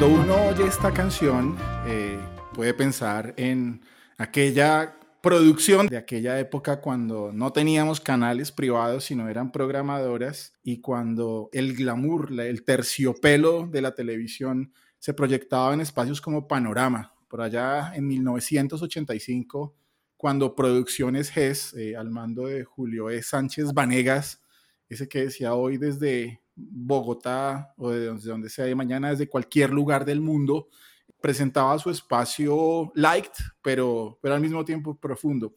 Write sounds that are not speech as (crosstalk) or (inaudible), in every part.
Cuando uno oye esta canción, eh, puede pensar en aquella producción de aquella época cuando no teníamos canales privados, sino eran programadoras y cuando el glamour, el terciopelo de la televisión se proyectaba en espacios como Panorama. Por allá en 1985, cuando Producciones GES, eh, al mando de Julio E. Sánchez Vanegas, ese que decía hoy desde Bogotá o de donde, donde sea de mañana, desde cualquier lugar del mundo, presentaba su espacio light, pero, pero al mismo tiempo profundo.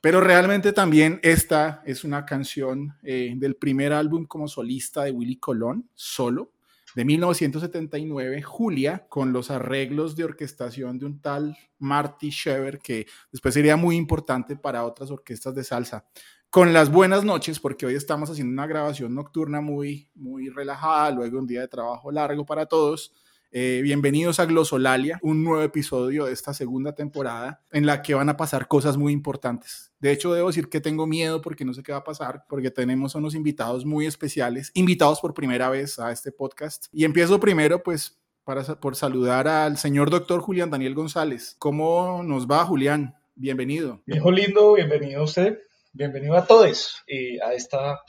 Pero realmente también esta es una canción eh, del primer álbum como solista de Willy Colón, solo, de 1979, Julia, con los arreglos de orquestación de un tal Marty Shever, que después sería muy importante para otras orquestas de salsa. Con las buenas noches, porque hoy estamos haciendo una grabación nocturna muy, muy relajada, luego un día de trabajo largo para todos. Eh, bienvenidos a Glosolalia, un nuevo episodio de esta segunda temporada en la que van a pasar cosas muy importantes. De hecho, debo decir que tengo miedo porque no sé qué va a pasar, porque tenemos unos invitados muy especiales, invitados por primera vez a este podcast. Y empiezo primero, pues, para, por saludar al señor doctor Julián Daniel González. ¿Cómo nos va, Julián? Bienvenido. Viejo lindo, bienvenido a usted, bienvenido a todos y a esta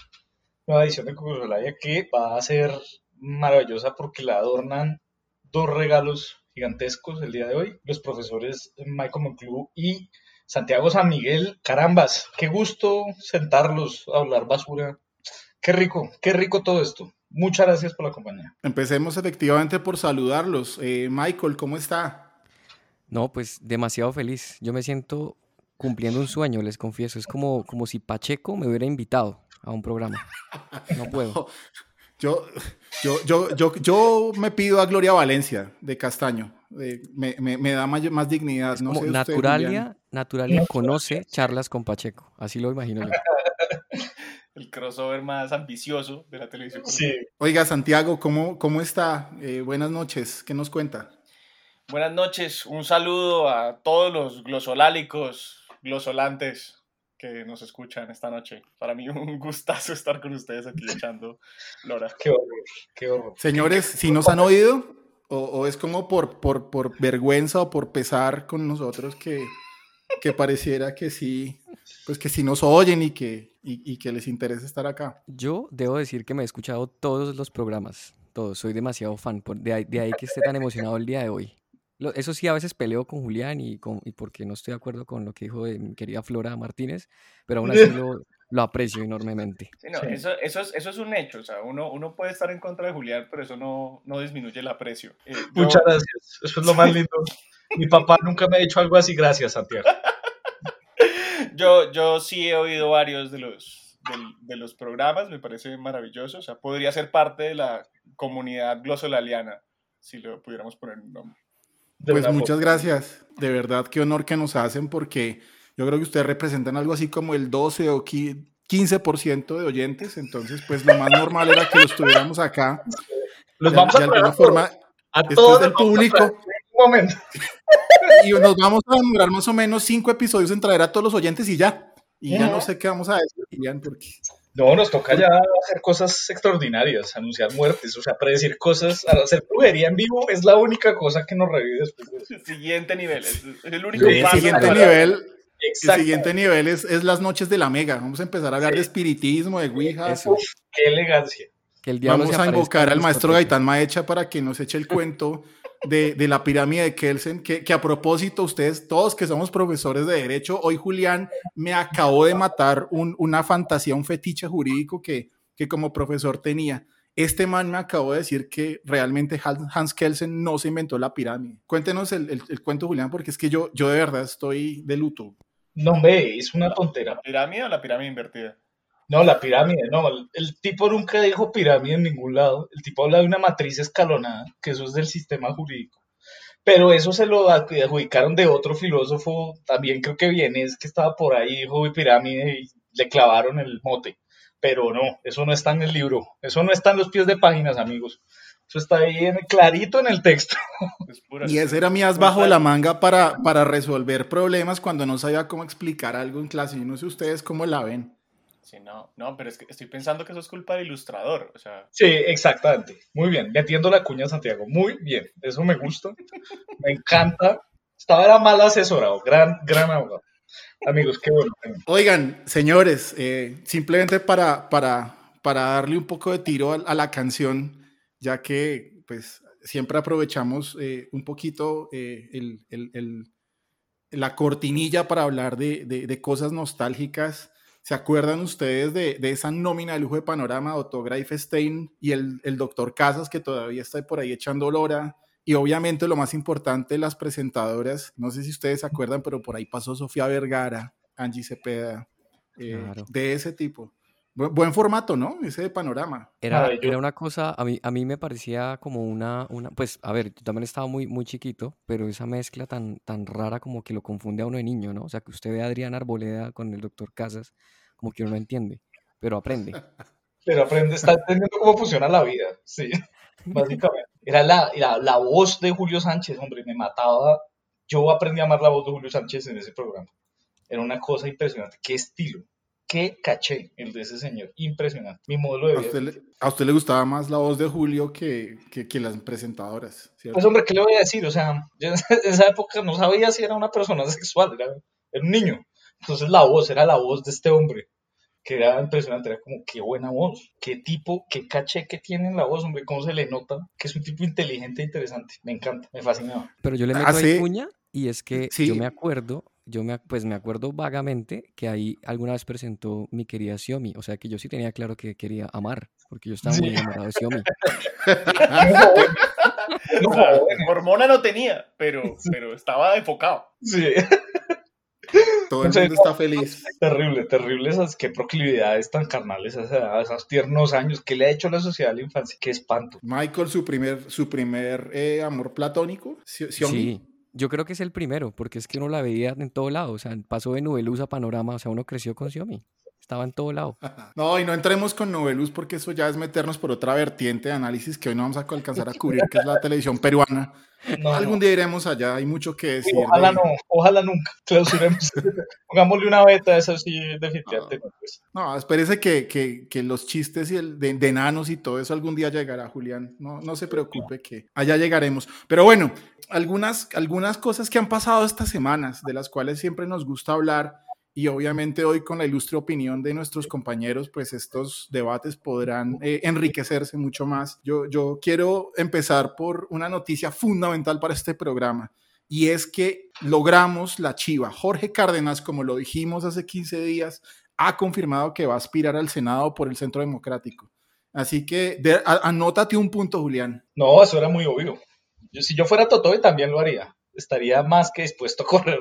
nueva edición de Glosolalia que va a ser maravillosa porque la adornan dos regalos gigantescos el día de hoy. Los profesores Michael Monclú y Santiago San Miguel. Carambas, qué gusto sentarlos a hablar basura. Qué rico, qué rico todo esto. Muchas gracias por la compañía. Empecemos efectivamente por saludarlos. Eh, Michael, ¿cómo está? No, pues demasiado feliz. Yo me siento cumpliendo un sueño, les confieso. Es como, como si Pacheco me hubiera invitado a un programa. No (laughs) puedo. Yo, yo, yo, yo, yo me pido a Gloria Valencia de Castaño. me, me, me, da más, más dignidad. No sé Naturalia, Naturalia conoce charlas con Pacheco. Así lo imagino yo. (laughs) El crossover más ambicioso de la televisión. Sí. Oiga, Santiago, ¿cómo, cómo está? Eh, buenas noches. ¿Qué nos cuenta? Buenas noches. Un saludo a todos los glosolálicos, glosolantes que nos escuchan esta noche. Para mí (laughs) un gustazo estar con ustedes aquí echando Lora. Qué horror, qué horror. Señores, si nos han oído, o, o es como por, por, por, vergüenza o por pesar con nosotros que, que pareciera que sí, pues que sí nos oyen y que, y, y que les interesa estar acá. Yo debo decir que me he escuchado todos los programas, todos, soy demasiado fan, por, de, ahí, de ahí que esté tan emocionado el día de hoy. Eso sí, a veces peleo con Julián y, con, y porque no estoy de acuerdo con lo que dijo de mi querida Flora Martínez, pero aún así (laughs) lo, lo aprecio enormemente. Sí, no, sí. Eso, eso, es, eso es un hecho, o sea, uno, uno puede estar en contra de Julián, pero eso no, no disminuye el aprecio. Eh, yo... Muchas gracias, eso es lo más lindo. (laughs) mi papá nunca me ha dicho algo así, gracias, Santiago. (laughs) yo, yo sí he oído varios de los, de, de, los programas, me parece maravilloso, o sea, podría ser parte de la comunidad glosolaliana, si lo pudiéramos poner un nombre. Pues muchas gracias. De verdad, qué honor que nos hacen porque yo creo que ustedes representan algo así como el 12 o 15% de oyentes. Entonces, pues lo más normal era que los tuviéramos acá. Los vamos de, a alguna forma, a esto todos es del público. Un momento. (laughs) Y nos vamos a demorar más o menos cinco episodios en traer a todos los oyentes y ya. Y ya no sé qué vamos a decir, porque... No, nos toca ya hacer cosas extraordinarias, anunciar muertes, o sea, predecir cosas, hacer brujería en vivo es la única cosa que nos revive después de eso. Siguiente nivel, es el único el paso. Siguiente nivel, el siguiente nivel es, es, las noches de la mega. Vamos a empezar a hablar sí. de espiritismo, de Ouija. Qué elegancia. Que el Vamos a invocar al maestro Gaitán Maecha para que nos eche el cuento (laughs) de, de, la pirámide de Kelsen, que, que, a propósito, ustedes todos que somos profesores de derecho, hoy Julián me acabó de matar un, una fantasía, un fetiche jurídico que, que como profesor tenía. Este man me acabó de decir que realmente Hans Kelsen no se inventó la pirámide. Cuéntenos el, el, el cuento, Julián, porque es que yo, yo de verdad estoy de luto. No, ve, es una tontera. ¿La pirámide o la pirámide invertida? No, la pirámide, no. El, el, tipo nunca dijo pirámide en ningún lado. El tipo habla de una matriz escalonada, que eso es del sistema jurídico. Pero eso se lo adjudicaron de otro filósofo, también creo que viene, es que estaba por ahí, dijo pirámide y le clavaron el mote. Pero no, eso no está en el libro. Eso no está en los pies de páginas, amigos. Eso está ahí en, clarito en el texto. (laughs) Y ese era mi as bajo la manga para, para resolver problemas cuando no sabía cómo explicar algo en clase. Yo no sé ustedes cómo la ven. Sí, no, no, pero es que estoy pensando que eso es culpa del ilustrador, o sea... Sí, exactamente. Muy bien, metiendo la cuña Santiago. Muy bien, eso me gusta, me encanta. Estaba era mal asesorado, gran, gran abogado. Amigos, qué bueno. Oigan, señores, eh, simplemente para, para, para darle un poco de tiro a, la canción, ya que pues siempre aprovechamos eh, un poquito eh, el, el, la cortinilla para hablar de, de, de cosas nostálgicas ¿Se acuerdan ustedes de, esa nómina de lujo de panorama, Otto Greifstein y el, el doctor Casas, que todavía está por ahí echando lora? Y obviamente lo más importante, las presentadoras, no sé si ustedes se acuerdan, pero por ahí pasó Sofía Vergara, Angie Cepeda, eh, de ese tipo. Buen formato, ¿no? Ese de panorama. Era, era una cosa, a mí, a mí me parecía como una, una, pues, a ver, yo también estaba muy, muy chiquito, pero esa mezcla tan, tan rara como que lo confunde a uno de niño, ¿no? O sea, que usted ve a Adrián Arboleda con el doctor Casas como que uno no entiende, pero aprende. (laughs) Pero aprende, está entendiendo cómo funciona la vida, sí, (laughs) básicamente. Era la, la, voz de Julio Sánchez, hombre, me mataba. Yo aprendí a amar la voz de Julio Sánchez en ese programa. Era una cosa impresionante. Qué estilo, qué caché el de ese señor. Impresionante. Mi modelo de vida. ¿A usted le, gustaba más la voz de Julio que, que, las presentadoras? Pues, hombre, ¿qué le voy a decir? O sea, yo en (laughs) esa época no sabía si era una persona (laughs) sexual, era un niño. Entonces la voz era la voz de este hombre, que era impresionante, era como, qué buena voz, qué tipo, qué caché que tiene en la voz, hombre, cómo se le nota, que es un tipo inteligente e interesante, me encanta, me fascinaba. Pero yo le meto ahí cuña y es que yo me acuerdo, yo me, pues me acuerdo vagamente que ahí alguna vez presentó mi querida Xiaomi, o sea que yo sí tenía claro que quería amar, porque yo estaba muy enamorado de Xiaomi. (laughs) (laughs) hormona no tenía, pero, pero estaba enfocado. Sí. Todo el mundo está feliz. Terrible, terrible esas, qué proclividades tan carnales a esos tiernos años. ¿Qué le ha hecho la sociedad a la infancia? Qué espanto. Michael, su primer, su primer eh, amor platónico. Sí, yo creo que es el primero, porque es que uno la veía en todo lado. O sea, pasó de Nubeluz a Panorama, o sea, uno creció con Xiaomi estaba en todo lado. No, y no entremos con Noveluz porque eso ya es meternos por otra vertiente de análisis que hoy no vamos a alcanzar a cubrir, que es la televisión peruana. Algún día iremos allá, hay mucho que decir. ojalá no, ojalá nunca. Clausuremos. (laughs) Pongámosle una beta, eso sí, definitivamente. No, pues. no espérese que, que, que, los chistes y el de, de, enanos y todo eso algún día llegará, Julián. No, no se preocupe que allá llegaremos. Pero bueno, algunas, algunas cosas que han pasado estas semanas, de las cuales siempre nos gusta hablar y obviamente hoy con la ilustre opinión de nuestros compañeros, pues estos debates podrán eh, enriquecerse mucho más. Yo, yo quiero empezar por una noticia fundamental para este programa y es que logramos la chiva. Jorge Cárdenas, como lo dijimos hace 15 días, ha confirmado que va a aspirar al Senado por el Centro Democrático. Así que anótate un punto, Julián. No, eso era muy obvio. Yo, si yo fuera Totoy también lo haría. Estaría más que dispuesto a correr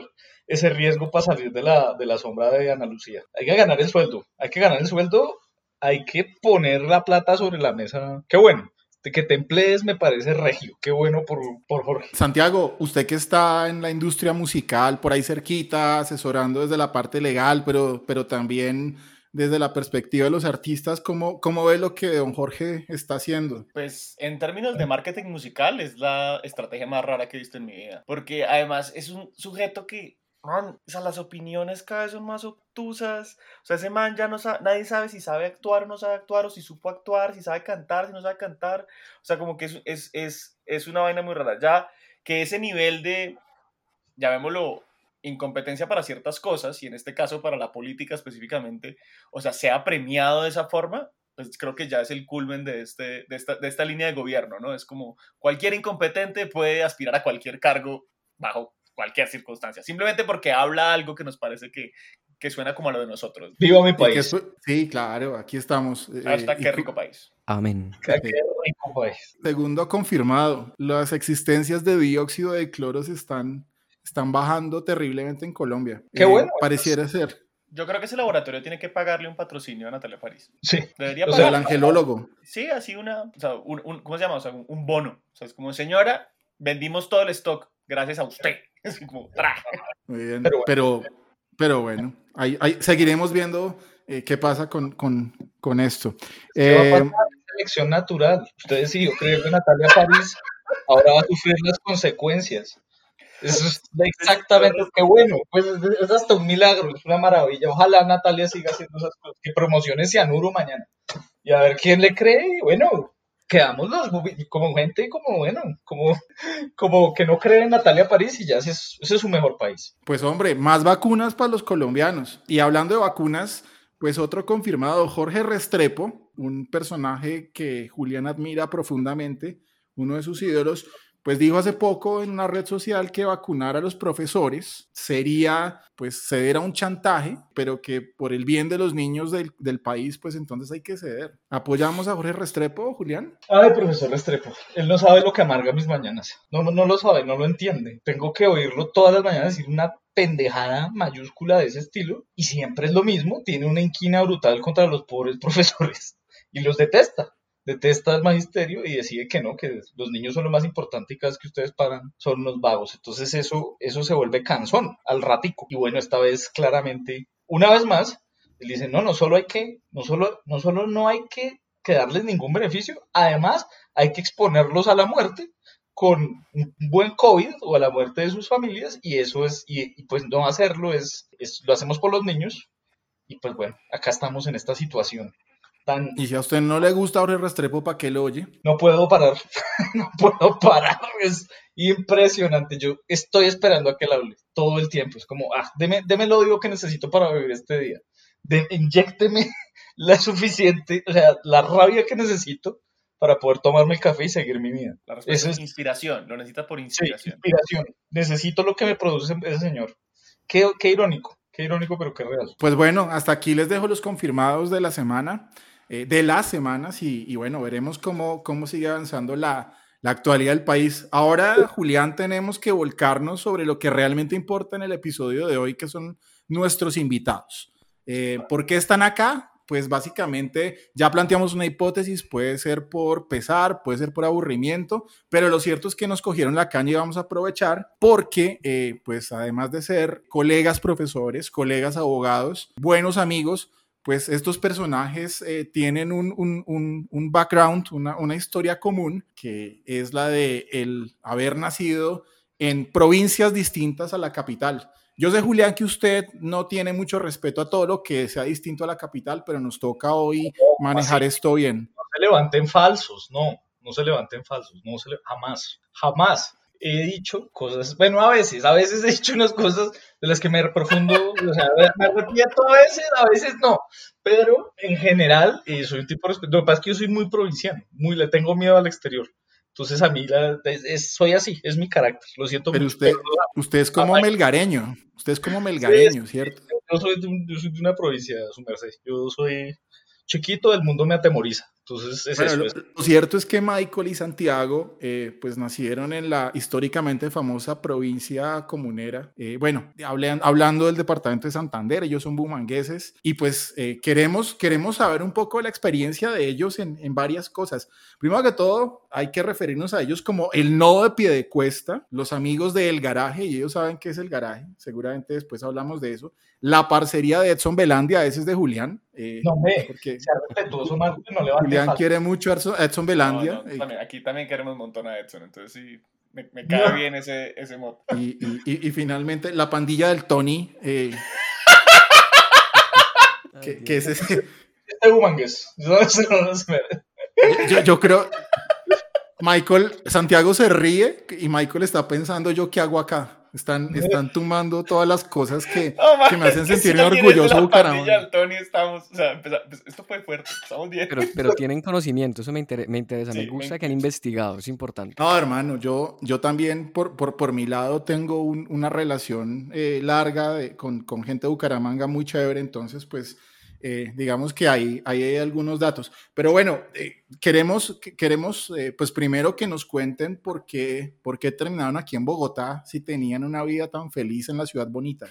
ese riesgo para salir de la, de la sombra de Ana Lucía. Hay que ganar el sueldo, hay que ganar el sueldo, hay que poner la plata sobre la mesa. Qué bueno. Que te emplees me parece regio. Qué bueno por, por Jorge. Santiago, usted que está en la industria musical, por ahí cerquita, asesorando desde la parte legal, pero, pero también desde la perspectiva de los artistas, ¿cómo, ¿cómo ve lo que don Jorge está haciendo? Pues en términos de marketing musical es la estrategia más rara que he visto en mi vida, porque además es un sujeto que o sea, las opiniones cada vez son más obtusas. O sea, ese man ya no sabe, nadie sabe si sabe actuar o no sabe actuar, o si supo actuar, si sabe cantar, si no sabe cantar. O sea, como que es, es, es, es una vaina muy rara. Ya que ese nivel de, llamémoslo, incompetencia para ciertas cosas, y en este caso para la política específicamente, o sea, sea premiado de esa forma, pues creo que ya es el culmen de, este, de, esta, de esta línea de gobierno, ¿no? Es como cualquier incompetente puede aspirar a cualquier cargo bajo cualquier circunstancia, simplemente porque habla algo que nos parece que, que suena como a lo de nosotros. Viva mi país. Sí, claro, aquí estamos. Eh, Hasta qué rico país. Amén. Qué rico país. Segundo confirmado, las existencias de dióxido de cloro se están, están bajando terriblemente en Colombia. Qué eh, bueno. Pareciera ser. Yo creo que ese laboratorio tiene que pagarle un patrocinio a Natalia París. Sí. Debería o sea, el angelólogo. Sí, así una, o sea, un, un, ¿cómo se llama? O sea, un bono. O sea, es como, señora, vendimos todo el stock gracias a usted. Es como, Muy bien, pero, pero, bueno, ahí, seguiremos viendo eh, qué pasa con, con, con esto. Eh, selección natural. Usted decidió creer que Natalia París ahora va a sufrir las consecuencias. Eso es exactamente, qué bueno, pues es, hasta un milagro, es una maravilla. Ojalá Natalia siga haciendo esas cosas, que promocione Cianuro mañana. Y a ver quién le cree, bueno, quedamos los como gente como bueno, como, como que no cree en Natalia París y ya ese es, ese es su mejor país. Pues hombre, más vacunas para los colombianos. Y hablando de vacunas, pues otro confirmado, Jorge Restrepo, un personaje que Julián admira profundamente, uno de sus ídolos, pues dijo hace poco en una red social que vacunar a los profesores sería pues ceder a un chantaje, pero que por el bien de los niños del, del, país, pues entonces hay que ceder. ¿Apoyamos a Jorge Restrepo, Julián? Ay, profesor Restrepo, él no sabe lo que amarga mis mañanas. No, no, no lo sabe, no lo entiende. Tengo que oírlo todas las mañanas decir una pendejada mayúscula de ese estilo y siempre es lo mismo, tiene una inquina brutal contra los pobres (laughs) profesores y los detesta detesta el magisterio y decide que no, que los niños son lo más importante y cada vez que ustedes pagan son unos vagos. Entonces eso, eso se vuelve cansón al ratico. Y bueno, esta vez claramente, una vez más, él dice, no, no solo hay que, no solo, no solo no hay que, que darles ningún beneficio, además hay que exponerlos a la muerte con un buen COVID o a la muerte de sus familias y eso es, y, pues no hacerlo es, es, lo hacemos por los niños y pues bueno, acá estamos en esta situación y si a usted no le gusta Jorge Restrepo, ¿para qué lo oye? No puedo parar, (laughs) no puedo parar, es impresionante. Yo estoy esperando a que él hable todo el tiempo. Es como, ah, deme, deme el odio que necesito para vivir este día. De, inyécteme (laughs) la suficiente, o sea, la rabia que necesito para poder tomarme el café y seguir mi vida. La es inspiración, lo necesita por inspiración. Sí, inspiración. Necesito lo que me produce ese señor. Qué, qué irónico, qué irónico, pero qué real. Pues bueno, hasta aquí les dejo los confirmados de la semana. Eh, de las semanas y, bueno, veremos cómo, cómo sigue avanzando la, la actualidad del país. Ahora, Julián, tenemos que volcarnos sobre lo que realmente importa en el episodio de hoy, que son nuestros invitados. Eh, ¿Por qué están acá? Pues básicamente ya planteamos una hipótesis, puede ser por pesar, puede ser por aburrimiento, pero lo cierto es que nos cogieron la caña y vamos a aprovechar porque, eh, pues además de ser colegas profesores, colegas abogados, buenos amigos, pues estos personajes eh, tienen un, background, una, historia común, que es la de el haber nacido en provincias distintas a la capital. Yo sé, Julián, que usted no tiene mucho respeto a todo lo que sea distinto a la capital, pero nos toca hoy manejar esto bien. No se levanten falsos, no, no se levanten falsos, no se jamás, jamás he dicho cosas, bueno, a veces, a veces he dicho unas cosas de las que me profundo, o sea, me arrepiento a veces, a veces no, pero en general eh, soy un tipo de respeto. Lo que pasa es que yo soy muy provinciano, muy, le tengo miedo al exterior. Entonces a mí soy así, es mi carácter, lo siento Pero usted, usted es como melgareño, usted es como melgareño, ¿cierto? Yo soy, de, yo soy de una provincia, su merced, yo soy chiquito, el mundo me atemoriza. Entonces, es lo, cierto es que Michael y Santiago, eh, pues nacieron en la históricamente famosa provincia comunera. Eh, bueno, hablando del departamento de Santander, ellos son bumangueses y pues eh, queremos, queremos saber un poco de la experiencia de ellos en, en, varias cosas. Primero que todo, hay que referirnos a ellos como el nodo de pie de cuesta, los amigos del garaje, y ellos saben qué es el garaje, seguramente después hablamos de eso. La parcería de Edson Belandia, ese es de Julián. No, me, porque sea respetuoso, no le va Julián quiere mucho a Edson Belandia. aquí también queremos un montón a Edson, entonces sí, me, cae bien ese, ese mod. (laughs) Y, y, y, finalmente, la pandilla del Tony. Eh, (laughs) que, es ese. yo, yo creo. Michael, Santiago se ríe y Michael está pensando, ¿yo qué hago acá? Están, (laughs) están tomando todas las cosas que, (laughs) que me hacen sentir si orgulloso Bucaramanga. Tony, estamos, o sea, pues, esto fue fuerte, estamos bien. Pero, pero (laughs) tienen conocimiento, eso me, me interesa, me gusta que han investigado, es importante. No, hermano, yo, yo también por, por, por mi lado tengo un, una relación eh, larga de, con, con gente de Bucaramanga muy chévere, entonces pues eh, digamos que hay, hay algunos datos. Pero bueno, eh, queremos, queremos eh, pues primero que nos cuenten por qué, por qué terminaron aquí en Bogotá si tenían una vida tan feliz en la ciudad bonita,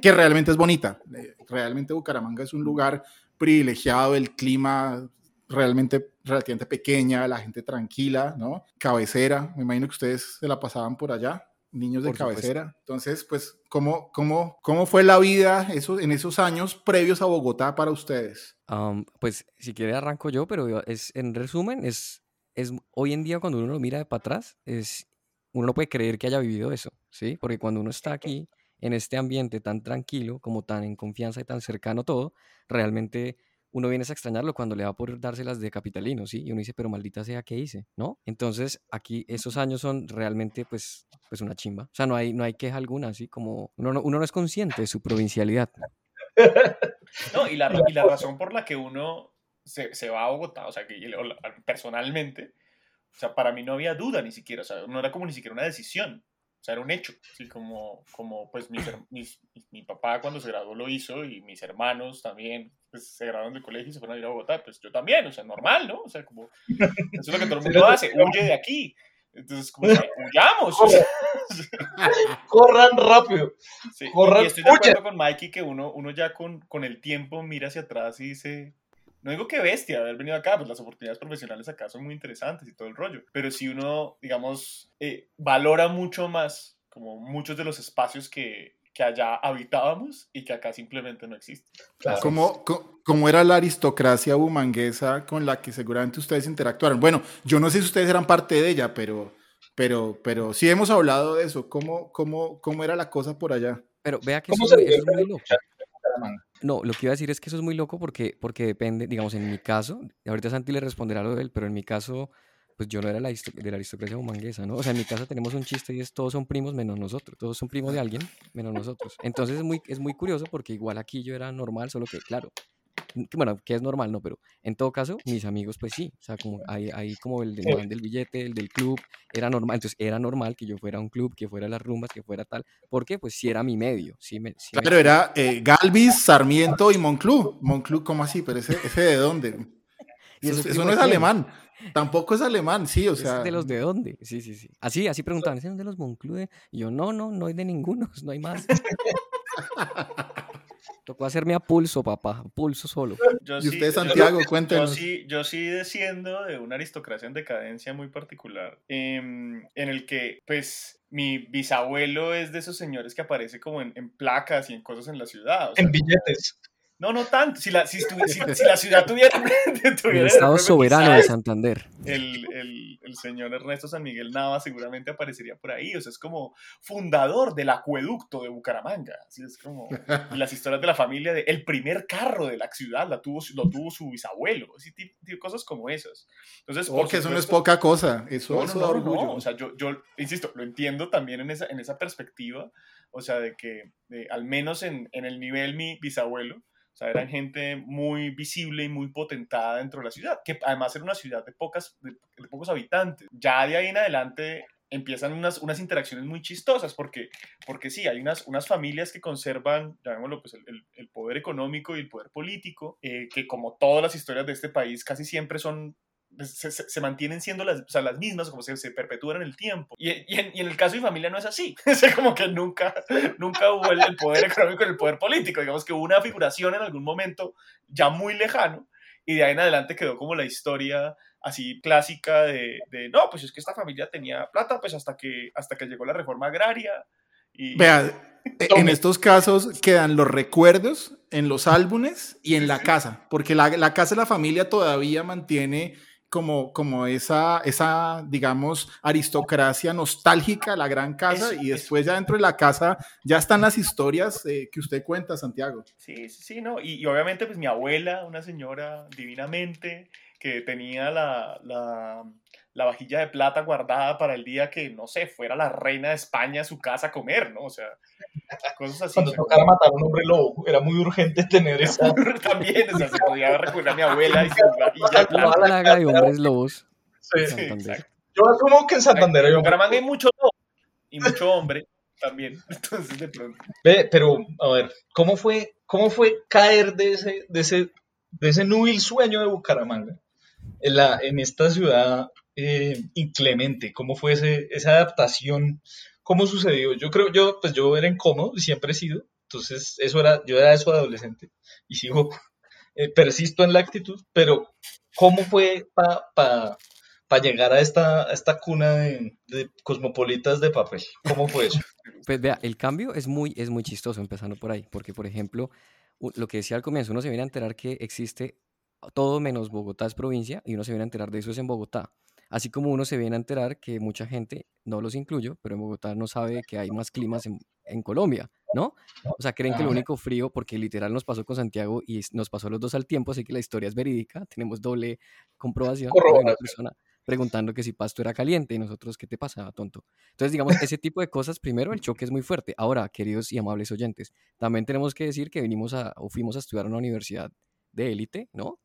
que realmente es bonita. realmente Bucaramanga es un lugar privilegiado, el clima realmente relativamente pequeña, la gente tranquila, ¿no? Cabecera, me imagino que ustedes se la pasaban por allá niños de cabecera. Entonces, pues, ¿cómo, cómo, ¿cómo fue la vida eso, en esos años previos a Bogotá para ustedes? pues, si quiere arranco yo, pero es, en resumen, es, es hoy en día cuando uno lo mira de para atrás, es, uno no puede creer que haya vivido eso. ¿sí? Porque cuando uno está aquí, en este ambiente tan tranquilo, como tan en confianza y tan cercano todo, realmente uno viene a extrañarlo cuando le va por dárselas de capitalino, ¿sí? Y uno dice, pero maldita sea, ¿qué hice? ¿No? Entonces, aquí esos años son realmente, pues, pues una chimba. O sea, no hay, no hay queja alguna, así como uno no, uno no es consciente de su provincialidad. (laughs) No, y la, y la razón por la que uno se, se va a Bogotá, o sea, que personalmente, o sea, para mí no había duda ni siquiera, o sea, no era como ni siquiera una decisión. O sea, era un hecho, así como, como pues mis, mi papá cuando se graduó lo hizo y mis hermanos también pues, se graduaron del colegio y se fueron a ir a Bogotá, pues yo también, o sea, normal, ¿no? O sea, como, (laughs) eso es lo que todo el mundo hace, huye de aquí. Entonces, como, huyamos. (laughs) Corran rápido. (laughs) Sí. Corran, y estoy de acuerdo con Mikey que uno, uno ya con, con el tiempo mira hacia atrás y dice, no digo que bestia haber venido acá, pues las oportunidades profesionales acá son muy interesantes y todo el rollo, pero si uno, digamos, eh, valora mucho más como muchos de los espacios que, que allá habitábamos y que acá simplemente no existen. Claro. ¿Cómo, era la aristocracia bumanguesa con la que seguramente ustedes interactuaron? Bueno, yo no sé si ustedes eran parte de ella, pero, pero, pero sí hemos hablado de eso. ¿Cómo, cómo, cómo era la cosa por allá? Pero vea que eso, es muy loco. No, lo que iba a decir es que eso es muy loco porque, porque depende, digamos, en mi caso, ahorita Santi le responderá lo de él, pero en mi caso, pues yo no era la de la aristocracia humanguesa, ¿no? O sea, en mi casa tenemos un chiste y es todos son primos menos nosotros, todos son primos de alguien menos nosotros. Entonces es muy, es muy curioso porque igual aquí yo era normal, solo que, claro, bueno, que es normal, ¿no? Pero en todo caso, mis amigos, pues sí, o sea, como ahí, ahí como el del, del billete, el del club, era normal, entonces era normal que yo fuera a un club, que fuera a las rumbas, que fuera tal, porque pues sí era mi medio, sí me... claro, era eh, Galvis, Sarmiento y Monclú, Monclú, ¿cómo así? Pero ese, ese de dónde? Eso, no es alemán. Tampoco es alemán, sí, o sea. ¿De los de dónde? Sí, sí, sí. Así, así preguntaban, ¿es de los Monclú? Y yo, no, no, no hay de ninguno, (laughs) no hay más. (laughs) Tocó hacerme a pulso, papá, pulso solo. y usted, Santiago, (laughs) cuéntenos. Yo sí, yo sí desciendo de una aristocracia en decadencia muy particular, em, en el que, pues, mi bisabuelo es de esos señores que aparece como en, placas y en cosas en la ciudad. en billetes. No, no tanto. Si la, si, (laughs) si, la ciudad tuviera, (laughs) el Estado soberano de Santander. El, el, el, señor Ernesto San Miguel Nava seguramente aparecería por ahí. O sea, es como fundador del acueducto de Bucaramanga. Así es como las historias de la familia de el primer carro de la ciudad la tuvo, lo tuvo su bisabuelo. Así, cosas como esas. Entonces, porque eso no es poca cosa. Eso, es orgullo. O sea, yo, yo, insisto, lo entiendo también en esa, en esa perspectiva. O sea, de que al menos en, en el nivel mi bisabuelo sea, eran gente muy visible y muy potentada dentro de la ciudad, que además era una ciudad de, pocas, de, pocos habitantes. Ya de ahí en adelante empiezan unas, unas interacciones muy chistosas, porque, porque sí, hay unas, unas familias que conservan, llamémoslo, pues el, el, poder económico y el poder político, eh, que como todas las historias de este país casi siempre son se, se, mantienen siendo las, o sea, las mismas, como se, se perpetúan en el tiempo. Y, y, en, y, en, el caso de mi familia no es así. (laughs) es como que nunca, nunca hubo el, poder económico y el poder político. Digamos que hubo una figuración en algún momento ya muy lejano y de ahí en adelante quedó como la historia así clásica de, de, no, pues es que esta familia tenía plata pues hasta que, hasta que llegó la reforma agraria. Y... Vea, (laughs) en estos casos quedan los recuerdos en los álbumes y en la casa, porque la, la casa de la familia todavía mantiene como, como esa, esa, digamos, aristocracia nostálgica, la gran casa, y después ya dentro de la casa ya están las historias eh, que usted cuenta, Santiago. Sí, sí, sí, ¿no? Y, y, obviamente pues mi abuela, una señora divinamente, que tenía la, la, la, vajilla de plata guardada para el día que, no sé, fuera la reina de España a su casa a comer, ¿no? O sea, cosas así. Cuando tocara matar a un hombre lobo, era muy urgente tener esa. También, o sea, se podía recurrir a mi abuela y su vajilla de plata. plaga de hombres lobos. Sí, sí, exacto. Yo asumo que en Santander hay En Bucaramanga hay mucho lobo y mucho hombre también. (laughs) Entonces, de pronto. Ve, pero, a ver, ¿cómo fue, cómo fue caer de ese, de ese, de ese núbil sueño de Bucaramanga? en, la, en esta ciudad eh, inclemente? ¿Cómo fue esa adaptación? ¿Cómo sucedió? Yo creo, yo, pues yo era incómodo, siempre he sido, entonces eso era, yo era eso adolescente y sigo, (laughs) eh, persisto en la actitud, pero ¿cómo fue para pa, llegar a esta, cuna de, cosmopolitas de papel? ¿Cómo fue eso? (laughs) Pues vea, el cambio es muy, es muy chistoso empezando por ahí, porque por ejemplo, lo que decía al comienzo, uno se viene a enterar que existe todo menos Bogotá es provincia y uno se viene a enterar de eso es en Bogotá. Así como uno se viene a enterar que mucha gente, no los incluyo, pero en Bogotá no sabe que hay más climas en, en Colombia, ¿no? O sea, creen que el Ajá. único frío, porque literal nos pasó con Santiago y nos pasó los dos al tiempo, así que la historia es verídica, tenemos doble comprobación. de una persona preguntando que si Pasto era caliente y nosotros, ¿qué te pasa, tonto? Entonces, digamos, ese tipo de cosas, primero, el choque es muy fuerte. Ahora, queridos y amables oyentes, también tenemos que decir que vinimos a, o fuimos a estudiar a una universidad de élite, ¿no?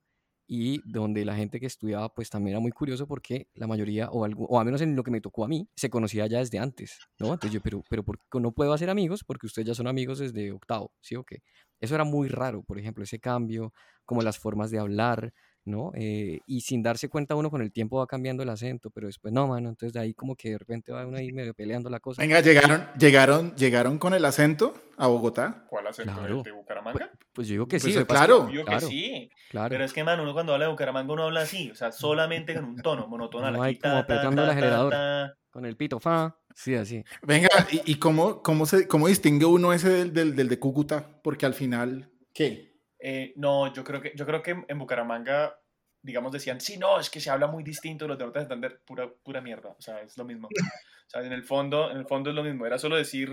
Y donde la gente que estudiaba, pues también era muy curioso porque la mayoría, o, algo, o al menos en lo que me tocó a mí, se conocía ya desde antes, ¿no? Entonces yo, pero, pero ¿por qué no puedo hacer amigos? Porque ustedes ya son amigos desde octavo, ¿sí o qué? Eso era muy raro, por ejemplo, ese cambio, como las formas de hablar, ¿no? Eh, y sin darse cuenta uno con el tiempo va cambiando el acento, pero después no, mano, entonces de ahí como que de repente va uno ahí (laughs) medio peleando la cosa. Venga, llegaron, llegaron, llegaron con el acento a Bogotá. ¿Cuál acento? ¿El Claro. de Bucaramanga? Pues yo digo que Pues, sí, pasa es que- claro. Claro, que sí. claro. Pero es que, mano, uno cuando habla de Bucaramanga uno habla así, o sea, solamente con un tono monotonal. No hay como ta, ta, apretando el ta, ta, acelerador. Con el pito, fa, sí, así. Venga, ¿y, y cómo, cómo, se, cómo distingue uno ese del, del, del de Cúcuta? Porque al final, ¿qué? Eh, no, yo creo que yo creo que en Bucaramanga, digamos, decían, sí, no, es que se habla muy distinto los de Norte de Santander, pura, pura mierda, o sea, es lo mismo. O sea, en el fondo, en el fondo es lo mismo, era solo decir,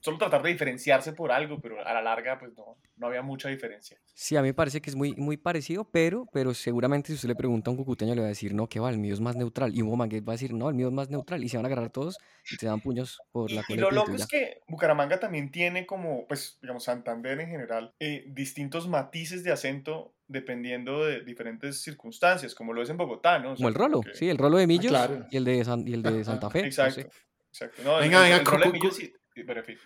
solo tratar de diferenciarse por algo, pero a la larga, pues no, no había mucha diferencia. Sí, a mí me parece que es muy, muy parecido, pero, pero seguramente si usted le pregunta a un cucuteño le va a decir, no, que va, el mío es más neutral. Y un Bumangués va a decir, no, el mío es más neutral. Y se van a agarrar todos y se dan puños por Y, la y cola lo loco y es que Bucaramanga también tiene como, pues, digamos, Santander en general, eh, distintos matices de acento dependiendo de diferentes circunstancias, como lo es en Bogotá, ¿no? O sea, Como el rolo, sí, el rolo de Millos claro. y el de, San- y el de Santa Fe. no sé. Exacto, exacto. No, Venga, el- venga, el rolo de Millos sí, pero en fin.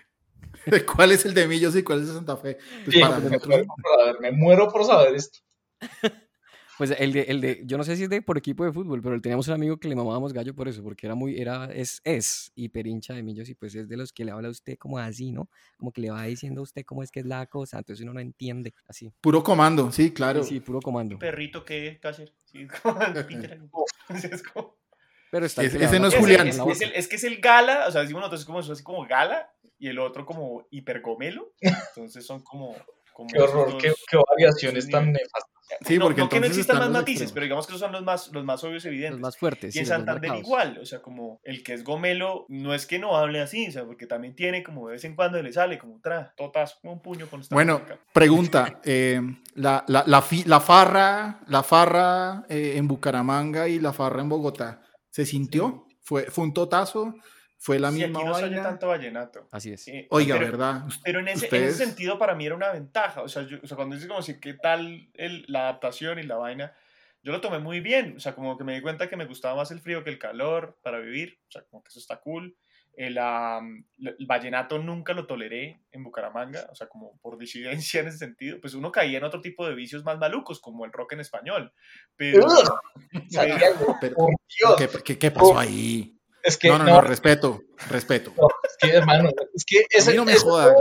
¿Cuál es el de Millos y cuál es el de Santa Fe? Pues Sí, para me, muero por saber, me muero por saber esto. (laughs) Pues el de, el de, yo no sé si es de por equipo de fútbol, pero teníamos un amigo que le mamábamos gallo por eso, porque era muy, era, es, es hiper hincha de Millos y pues es de los que le habla a usted como así, ¿no? Como que le va diciendo a usted cómo es que es la cosa, entonces uno no entiende, así. Puro comando, sí, claro. Sí, puro comando. Perrito que, Cácer. Sí, (laughs) (laughs) como Pero está el Ese- que le ese no es Julián. Es, es el, es que es el gala, o sea, decimos nosotros como, así como gala y el otro como hipergomelo. Entonces son como. como Qué horror, dos- qué, qué variaciones tan nefastas. Sí, no, porque no que no existan más matices, extremos. pero digamos que esos son los más, los más obvios y Los evidentes. más fuertes. Y en sí, Santander igual, o sea, como el que es gomelo, no es que no hable así, o sea, porque también tiene como de vez en cuando le sale como tra, totas, como un puño con esta Bueno, pregunta, eh, la, la, la, fi- la farra, la farra eh, en Bucaramanga y la farra en Bogotá, ¿se sintió? ¿Fue, fue un totazo? ¿Fue la Sí, misma aquí no se oye vaina? tanto vallenato. Así es. Eh, Oiga, pero- ¿verdad? Pero en ese, en ese sentido para mí era una ventaja. O sea, yo- o sea cuando dices como si qué tal el, la adaptación y la vaina, yo lo tomé muy bien. O sea, como que me di cuenta que me gustaba más el frío que el calor para vivir. O sea, como que eso está cool. El, el vallenato nunca lo toleré en Bucaramanga, o sea, como por disidencia en ese sentido. Pues uno caía en otro tipo de vicios más malucos, como el rock en español. Pero, Ugh. (laughs) pero- Santiago, Pero- por Dios. ¿Qué, qué, qué pasó ahí? Es que, No, no, no, respeto, respeto. es que, hermano, es que A ese, no me es jodan.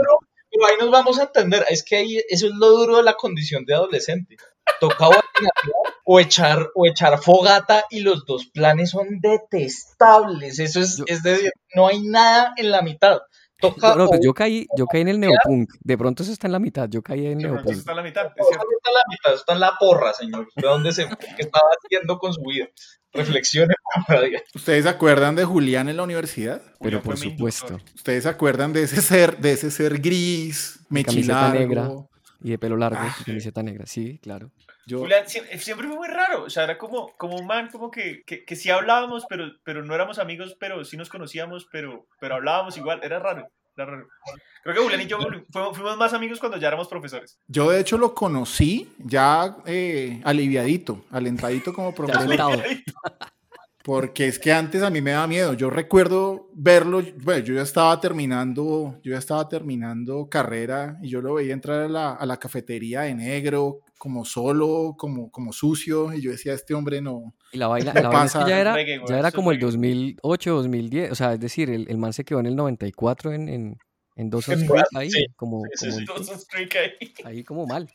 Pero ahí nos vamos a entender. Es que ahí, eso es lo duro de la condición de adolescente. Toca vallenatear o echar, o echar fogata y los dos planes son detestables. Eso es, Yo- es decir, no hay nada en la mitad. Toca No, no, pues yo caí, yo caí en el neopunk. De pronto eso está en la mitad. Yo caí en el de pronto eso neopunk. está a la mitad, es cierto. está en la mitad, está en la porra, señor. ¿De dónde se qué estaba haciendo con su vida? Reflexione para día. ¿Ustedes se acuerdan de Julián en la universidad? Pero Julián por supuesto. inductor. ¿Ustedes se acuerdan de ese ser, de ese ser gris, camiseta mechilargo? negra. Y de pelo largo, Ah, camiseta negra. Sí, claro. Yo, Julián siempre, siempre fue muy raro, o sea, era como, como un man como que, que, que sí hablábamos, pero, pero no éramos amigos, pero sí nos conocíamos, pero, pero hablábamos igual, era raro, era raro. Creo que Julián y yo fuimos, fuimos más amigos cuando ya éramos profesores. yo de hecho lo conocí ya eh, aliviadito, alentadito como (laughs) profesor. (laughs) Porque es que antes a mí me daba miedo. Yo recuerdo verlo, bueno, yo ya estaba terminando, yo ya estaba terminando carrera y yo lo veía entrar a la, a la cafetería de negro, como solo, como, como sucio, y yo decía, este hombre no. Y la vaina, Me la es que pasa- ya era, ya era como el reggae. 2008, 2010. O sea, es decir, el, el man se quedó en el 94 en, en, en Creek Brad- ahí, sí, como, sí, como, sí. Ahí. ahí como mal.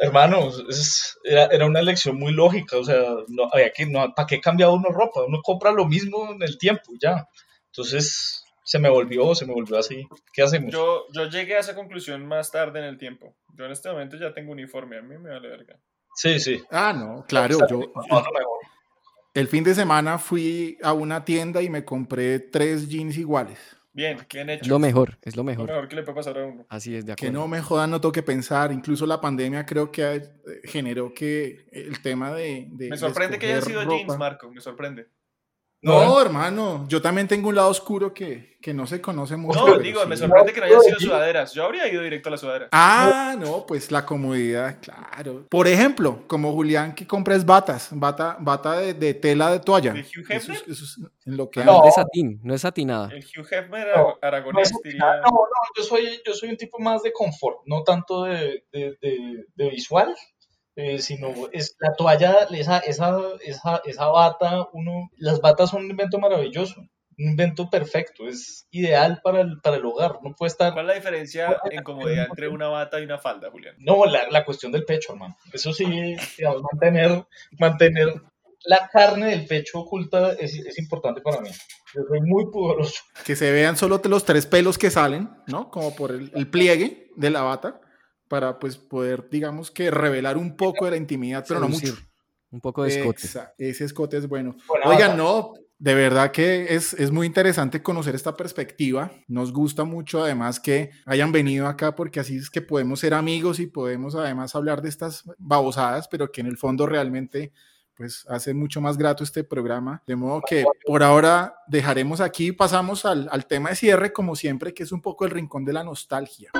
Hermano, es- era, era una elección muy lógica, o sea, no, había que, no, ¿para qué cambia uno ropa? Uno compra lo mismo en el tiempo, ya. Entonces, se me volvió, se me volvió así. ¿Qué hacemos? Yo, yo llegué a esa conclusión más tarde en el tiempo. Yo en este momento ya tengo uniforme, a mí me vale verga. Sí, sí. Ah, no, claro, yo, mejor. el fin de semana fui a una tienda y me compré tres jeans iguales. Bien, bien Es hecho. lo mejor, es lo Lo mejor. mejor que le puede pasar a uno. Así es, de Que acuerdo. no me jodan, no tengo que pensar. Incluso la pandemia creo que eh, generó que el tema de... de- Me de sorprende que haya sido ropa- jeans, Marco. Me sorprende. No, hermano, yo también tengo un lado oscuro que, que no se conoce mucho. No, digo, me sorprende que no hayan sido sudaderas. Yo habría ido directo a la sudadera. Ah, no, pues la comodidad, claro. Por ejemplo, como Julián que compres batas, bata, bata de, de tela de toalla. ¿De Hugh Eso es- Hefner? eso es en lo que No, de satín, no es satinada. El Hugh Hefner No, ara- aragonés No, no, no, yo soy, yo soy un tipo más de confort, no tanto de, de, de- de visual, eh, sino es la toalla, esa, esa, esa, esa bata, uno, las batas son un invento maravilloso, un invento perfecto, es ideal para el, para el hogar, no puede estar, ¿Cuál es la diferencia en comodidad entre una bata y una falda, Julián? no, la, la cuestión del pecho, hermano, eso sí, digamos, mantener, mantener la carne del pecho oculta es, es importante para mí, yo soy muy pudoroso. que se vean solo los tres pelos que salen, ¿no? Como por el, el pliegue de la bata, para pues poder, digamos que revelar un poco de la intimidad, pero no mucho. Seducir. Un poco de escote. Ese escote es bueno. Buena Oigan, no, de verdad que es, es muy interesante conocer esta perspectiva. Nos gusta mucho además que hayan venido acá porque así es que podemos ser amigos y podemos además hablar de estas babosadas, pero que en el fondo realmente pues hace mucho más grato este programa. De modo que por ahora dejaremos aquí, pasamos al, al tema de cierre como siempre, que es un poco el rincón de la nostalgia.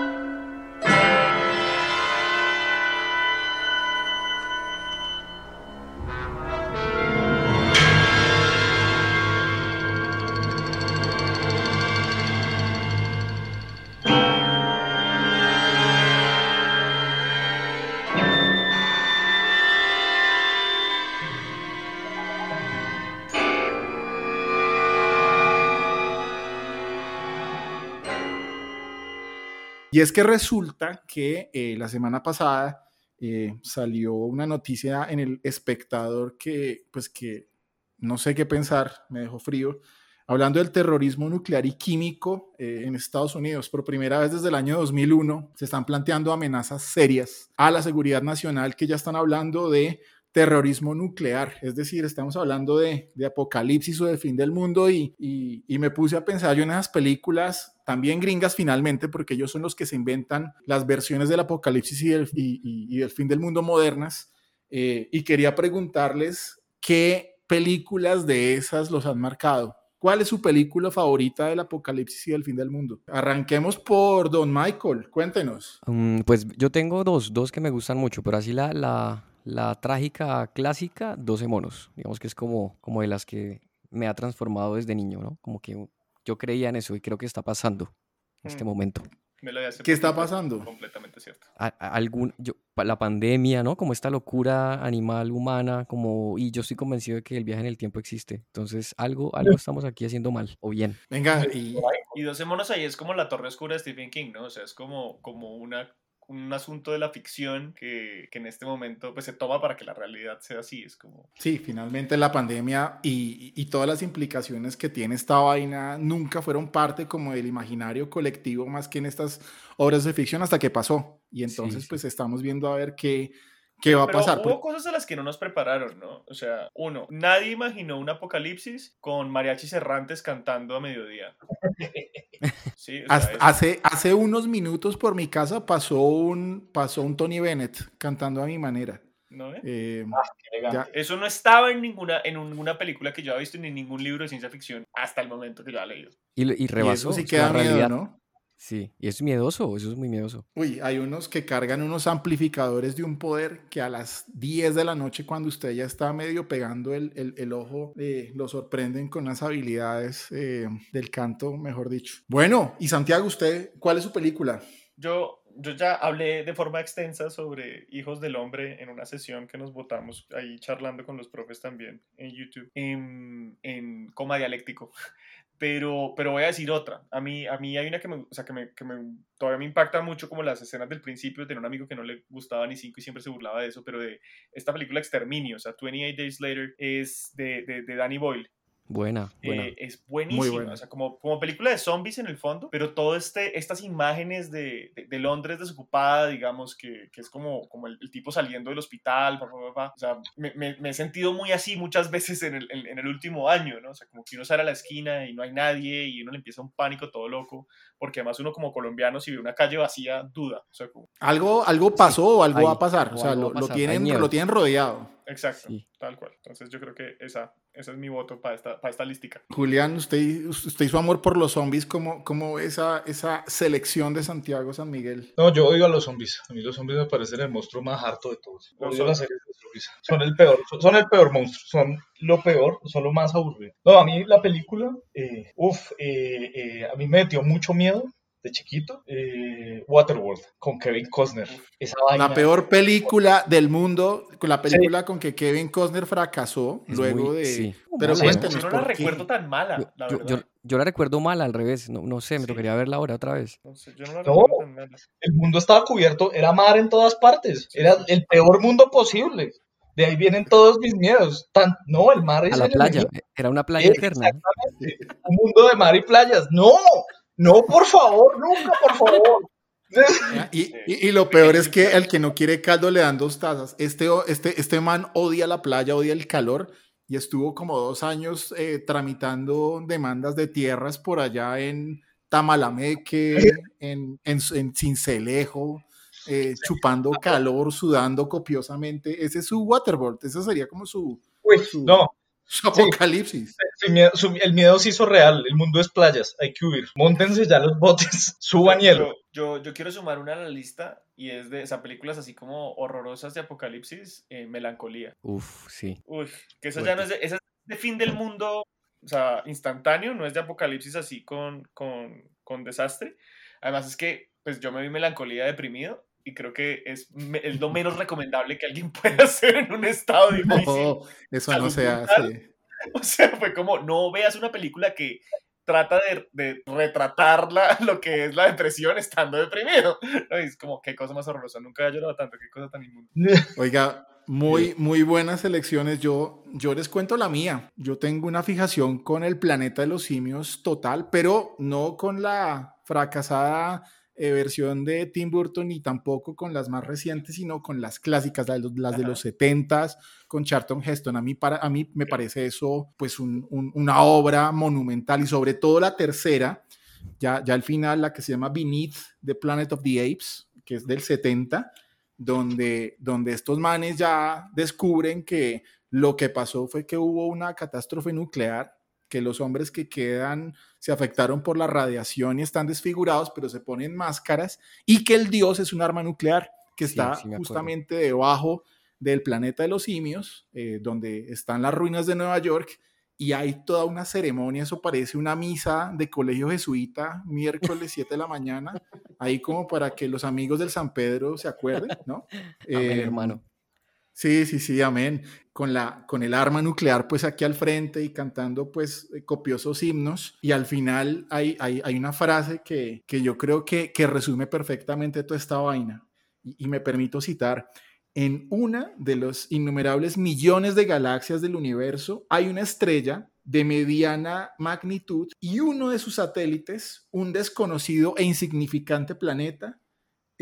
Y es que resulta que eh, la semana pasada eh, salió una noticia en el espectador que, pues que no sé qué pensar, me dejó frío, hablando del terrorismo nuclear y químico eh, en Estados Unidos. Por primera vez desde el año 2001 se están planteando amenazas serias a la seguridad nacional que ya están hablando de terrorismo nuclear, es decir, estamos hablando de, de apocalipsis o de fin del mundo y, y, y, me puse a pensar yo en esas películas, también gringas finalmente, porque ellos son los que se inventan las versiones del apocalipsis y y del fin del mundo modernas, eh, y quería preguntarles qué películas de esas los han marcado. ¿Cuál es su película favorita del apocalipsis y del fin del mundo? Arranquemos por Don Michael, cuéntenos. Um, pues yo tengo dos, dos que me gustan mucho, pero así la, la, la trágica clásica, 12 monos. Digamos que es como, como de las que me ha transformado desde niño, ¿no? Como que yo creía en eso y creo que está pasando en este Mm. momento. Me lo ¿Qué está pasando? Completamente cierto. A- a- algún, yo, pa- la pandemia, ¿no? Como esta locura animal humana, como, y yo estoy convencido de que el viaje en el tiempo existe. Entonces, algo, algo estamos aquí haciendo mal o bien. Venga, y Y 12 monos ahí es como la torre oscura de Stephen King, ¿no? O sea, es como, como una, un asunto de la ficción que, que en este momento pues, se toma para que la realidad sea así. Es como... Sí, finalmente la pandemia y, y, todas las implicaciones que tiene esta vaina nunca fueron parte como del imaginario colectivo más que en estas obras de ficción hasta que pasó. Y entonces Sí, sí. pues estamos viendo a ver qué, qué va a Pero pasar. hubo cosas a las que no nos prepararon, ¿no? O sea, uno, nadie imaginó un apocalipsis con mariachis errantes cantando a mediodía. (laughs) Sí, o sea, Hasta- es- hace, hace unos minutos por mi casa pasó un, pasó un Tony Bennett cantando a mi manera. ¿no? eh? Eh, ya, Eso no estaba en ninguna, en ninguna película que yo había visto ni en ningún libro de ciencia ficción hasta el momento que yo había leído. Y, y y rebasó eso sí o sea, queda la miedo, realidad. ¿no? Sí, y es miedoso, eso es muy miedoso. Uy, hay unos que cargan unos amplificadores de un poder que a las 10 de la noche, cuando usted ya está medio pegando el, el- el ojo, eh, lo sorprenden con las habilidades eh, del canto, mejor dicho. Bueno, y Santiago, ¿usted cuál es su película? Yo, yo ya hablé de forma extensa sobre Hijos del Hombre en una sesión que nos votamos ahí charlando con los profes también en YouTube, en, en Coma Dialéctico. (laughs) Pero, pero voy a decir otra. A mí, a mí hay una que, me, o sea, que, me, que me, todavía me impacta mucho como las escenas del principio. Tenía un amigo que no le gustaba ni cinco y siempre se burlaba de eso, pero de esta película Exterminio, o sea, 28 Days Later, es de, de, de Danny Boyle. Buena, buena. Eh, es buenísima, buena. o sea, como, como película de zombies en el fondo, pero todo este, estas imágenes de, de, de Londres desocupada, digamos, que, que es como, como el, el tipo saliendo del hospital, pa, pa, pa, pa. o sea, me, me- me he sentido muy así muchas (laughs) veces en el, en, en el último año, ¿no? O sea, como que uno sale a la esquina y no hay nadie y uno le empieza un pánico todo loco, porque además uno como colombiano si ve una calle vacía, duda, o sea, como, Algo, algo pasó o algo va a pasar. o O sea, tienen, lo tienen rodeado. Exacto, Sí. tal cual. Entonces yo creo que esa, esa es mi voto para esta, para esta listica. Julián, usted, usted y su amor por los zombies, ¿cómo, cómo esa, esa selección de Santiago San Miguel? No, yo odio a los zombies. A mí los zombies me parecen el monstruo más harto de todos. Los Odio las zombies. series de zombies. Son el peor, son, son el peor monstruo. Son lo peor, son lo más aburrido. No, a mí la película, eh, uff, eh, eh, a mí me metió mucho miedo de chiquito. eh, Waterworld, con Kevin Costner. Esa vaina. La peor película del mundo, con la película con que Kevin Costner fracasó Es luego muy- de... sí. Pero Sí, cuéntenos Yo no la recuerdo tan mala, Yo, la yo- verdad. yo- yo la recuerdo mal al revés, no, no sé, me Sí. tocaría verla ahora otra vez. No sé, yo no la No. recuerdo tan mala. El mundo estaba cubierto, era mar en todas partes. Era el peor mundo posible. De ahí vienen todos mis miedos. Tan, no, el mar es A la playa, enemigo. era una playa eterna. Exactamente. Un mundo de mar y playas. No, no, por favor, nunca, por favor. Y, y- y lo peor es que el que no quiere caldo le dan dos tazas. Este, este, este man odia la playa, odia el calor y estuvo como dos años eh, tramitando demandas de tierras por allá en Tamalameque, en, en, en Cincelejo, eh, chupando calor, sudando copiosamente. Ese es su waterboard, ese sería como su, Uy, Su- no, (laughs) su apocalipsis. su miedo- su- el miedo se hizo real. El mundo es playas, hay que huir. Móntense ya los botes, (laughs) suban hielo. Yo, yo, yo quiero sumar una a la lista y es de esas películas así como horrorosas de apocalipsis, eh, Melancolía. Uf, sí. Uy, que eso ya no es de, esa es de fin del mundo, o sea, instantáneo, no es de apocalipsis así con, con, con desastre. Además es que, pues yo me vi Melancolía deprimido y creo que es, es lo menos recomendable que alguien (laughs) pueda hacer en un estado difícil. No, eso no se hace. (laughs) O sea, fue como, no veas una película que trata de, de retratar la- (laughs) lo que es la depresión estando deprimido. ¿no? Es como, qué cosa más horrorosa, nunca he llorado tanto, qué cosa tan inmunda. Oiga, muy, muy buenas elecciones. Yo, yo les cuento la mía. Yo tengo una fijación con el planeta de los simios total, pero no con la fracasada eh, versión de Tim Burton ni tampoco con las más recientes, sino con las clásicas, las de los, las de Ajá. los 70s, con Charlton Heston. A mí, para, a mí me parece eso pues un- un- una obra monumental y sobre todo la tercera, ya, ya al final, la que se llama Beneath the Planet of the Apes, que es del 70 donde, donde estos manes ya descubren que lo que pasó fue que hubo una catástrofe nuclear, que los hombres que quedan se afectaron por la radiación y están desfigurados, pero se ponen máscaras, y que el dios es un arma nuclear que Sí, está sí justamente debajo del planeta de los simios, eh, donde están las ruinas de Nueva York, y hay toda una ceremonia, eso parece una misa de colegio jesuita, miércoles (laughs) 7 de la mañana, ahí como para que los amigos del San Pedro se acuerden, ¿no? Amén, Eh, hermano. Sí, sí, sí, amén. Con, la, con el arma nuclear pues aquí al frente y cantando pues eh, copiosos himnos. Y al final hay, hay, hay una frase que, que yo creo que, que resume perfectamente toda esta vaina. Y, y me permito citar, en una de los innumerables millones de galaxias del universo hay una estrella de mediana magnitud y uno de sus satélites, un desconocido e insignificante planeta,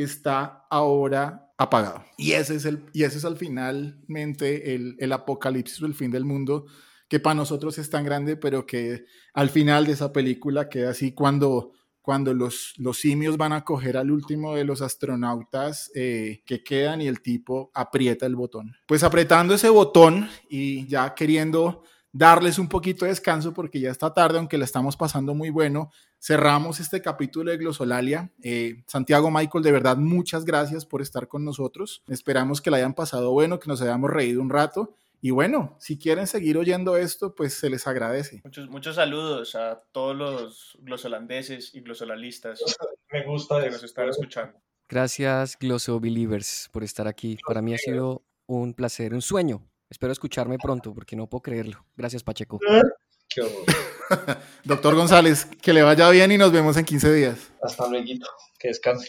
está ahora apagado. Y ese es, el, y ese es al finalmente el, el apocalipsis o el fin del mundo, que para nosotros es tan grande, pero que al final de esa película queda así cuando, cuando los, los simios van a coger al último de los astronautas eh, que quedan y el tipo aprieta el botón. Pues apretando ese botón y ya queriendo darles un poquito de descanso porque ya está tarde, aunque la estamos pasando muy bueno. Cerramos este capítulo de Glosolalia. Eh, Santiago Michael, de verdad, muchas gracias por estar con nosotros. Esperamos que la hayan pasado bueno, que nos hayamos reído un rato. Y bueno, si quieren seguir oyendo esto, pues se les agradece. Muchos, muchos saludos a todos los glosolandeses y glosolalistas Me gusta que nos están escuchando. Gracias, Glosso Believers, por estar aquí. Para mí ha sido un placer, un sueño. Espero escucharme pronto porque no puedo creerlo. Gracias, Pacheco. Qué horror. (laughs) Doctor González, que le vaya bien y nos vemos en 15 días. Hasta luego. Que descansen.